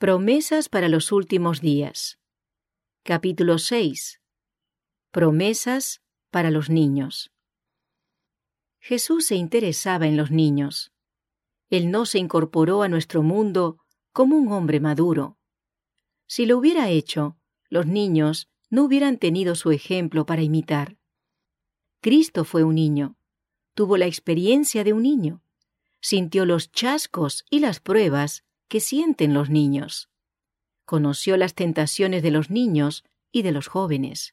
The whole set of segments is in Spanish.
Promesas para los últimos días. Capítulo 6. Promesas para los niños. Jesús se interesaba en los niños. Él no se incorporó a nuestro mundo como un hombre maduro. Si lo hubiera hecho, los niños no hubieran tenido su ejemplo para imitar. Cristo fue un niño, tuvo la experiencia de un niño, sintió los chascos y las pruebas que sienten los niños. Conoció las tentaciones de los niños y de los jóvenes.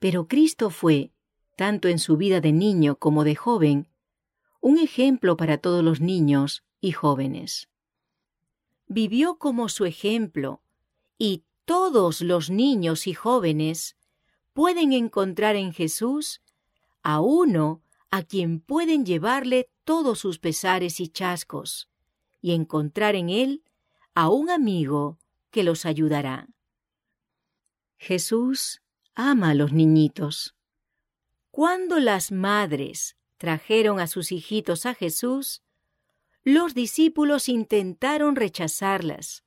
Pero Cristo fue, tanto en su vida de niño como de joven, un ejemplo para todos los niños y jóvenes. Vivió como su ejemplo y todos los niños y jóvenes pueden encontrar en Jesús a uno a quien pueden llevarle todos sus pesares y chascos, y encontrar en él a un amigo que los ayudará. Jesús ama a los niñitos. Cuando las madres trajeron a sus hijitos a Jesús, los discípulos intentaron rechazarlas,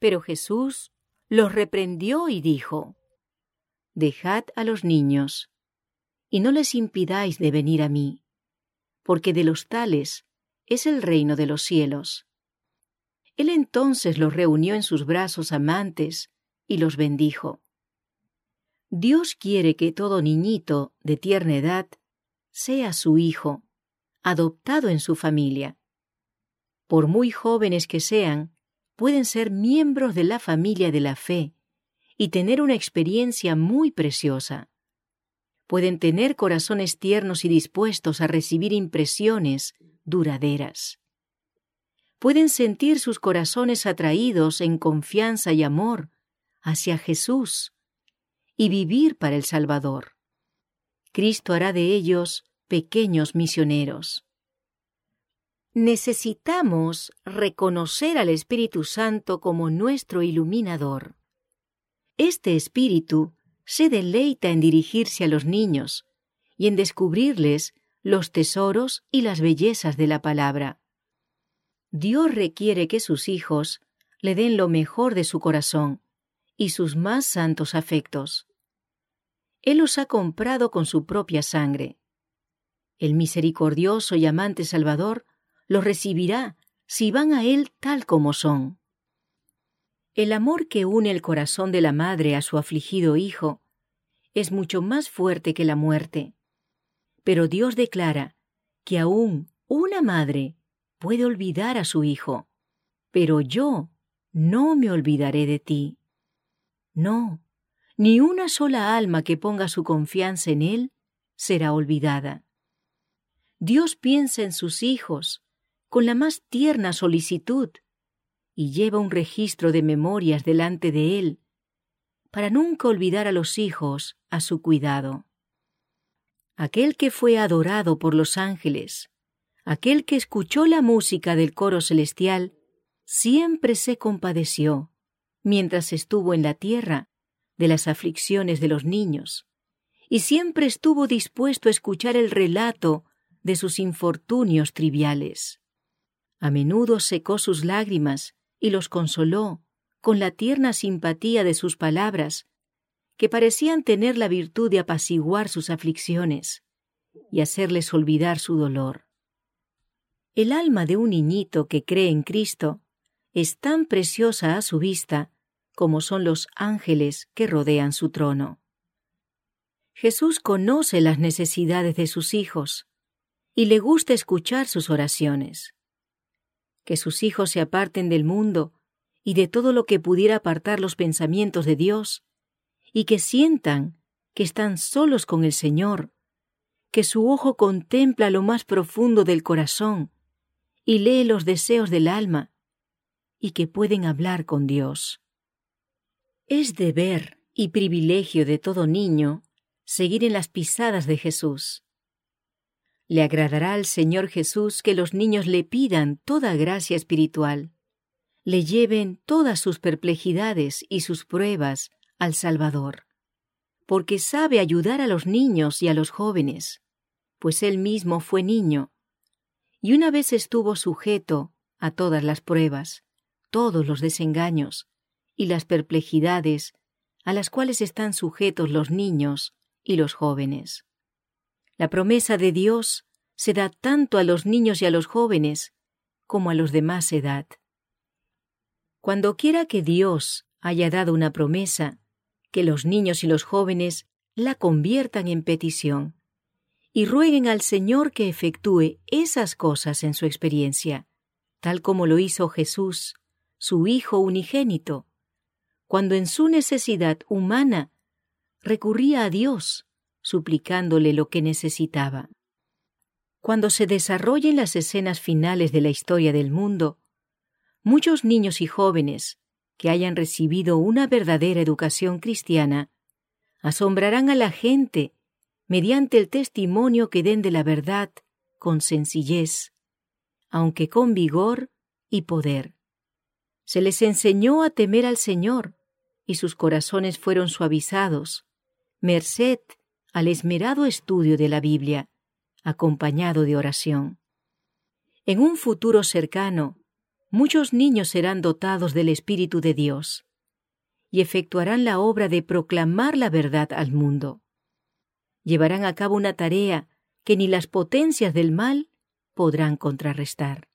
pero Jesús los reprendió y dijo, Dejad a los niños, y no les impidáis de venir a mí, porque de los tales es el reino de los cielos. Él entonces los reunió en sus brazos amantes y los bendijo. Dios quiere que todo niñito de tierna edad sea su hijo, adoptado en su familia. Por muy jóvenes que sean, pueden ser miembros de la familia de la fe y tener una experiencia muy preciosa. Pueden tener corazones tiernos y dispuestos a recibir impresiones duraderas pueden sentir sus corazones atraídos en confianza y amor hacia Jesús y vivir para el Salvador. Cristo hará de ellos pequeños misioneros. Necesitamos reconocer al Espíritu Santo como nuestro iluminador. Este Espíritu se deleita en dirigirse a los niños y en descubrirles los tesoros y las bellezas de la palabra. Dios requiere que sus hijos le den lo mejor de su corazón y sus más santos afectos. Él los ha comprado con su propia sangre. El misericordioso y amante Salvador los recibirá si van a Él tal como son. El amor que une el corazón de la madre a su afligido hijo es mucho más fuerte que la muerte. Pero Dios declara que aún una madre puede olvidar a su hijo, pero yo no me olvidaré de ti. No, ni una sola alma que ponga su confianza en Él será olvidada. Dios piensa en sus hijos con la más tierna solicitud y lleva un registro de memorias delante de Él para nunca olvidar a los hijos a su cuidado. Aquel que fue adorado por los ángeles, aquel que escuchó la música del coro celestial, siempre se compadeció, mientras estuvo en la tierra, de las aflicciones de los niños, y siempre estuvo dispuesto a escuchar el relato de sus infortunios triviales. A menudo secó sus lágrimas y los consoló con la tierna simpatía de sus palabras, que parecían tener la virtud de apaciguar sus aflicciones y hacerles olvidar su dolor. El alma de un niñito que cree en Cristo es tan preciosa a su vista como son los ángeles que rodean su trono. Jesús conoce las necesidades de sus hijos y le gusta escuchar sus oraciones. Que sus hijos se aparten del mundo y de todo lo que pudiera apartar los pensamientos de Dios, y que sientan que están solos con el Señor, que su ojo contempla lo más profundo del corazón y lee los deseos del alma y que pueden hablar con Dios. Es deber y privilegio de todo niño seguir en las pisadas de Jesús. Le agradará al Señor Jesús que los niños le pidan toda gracia espiritual, le lleven todas sus perplejidades y sus pruebas al Salvador, porque sabe ayudar a los niños y a los jóvenes, pues él mismo fue niño y una vez estuvo sujeto a todas las pruebas, todos los desengaños y las perplejidades a las cuales están sujetos los niños y los jóvenes. La promesa de Dios se da tanto a los niños y a los jóvenes como a los de más edad. Cuando quiera que Dios haya dado una promesa, que los niños y los jóvenes la conviertan en petición y rueguen al Señor que efectúe esas cosas en su experiencia, tal como lo hizo Jesús, su Hijo unigénito, cuando en su necesidad humana recurría a Dios, suplicándole lo que necesitaba. Cuando se desarrollen las escenas finales de la historia del mundo, muchos niños y jóvenes que hayan recibido una verdadera educación cristiana asombrarán a la gente mediante el testimonio que den de la verdad con sencillez, aunque con vigor y poder. Se les enseñó a temer al Señor, y sus corazones fueron suavizados, merced al esmerado estudio de la Biblia, acompañado de oración. En un futuro cercano, muchos niños serán dotados del Espíritu de Dios y efectuarán la obra de proclamar la verdad al mundo. Llevarán a cabo una tarea que ni las potencias del mal podrán contrarrestar.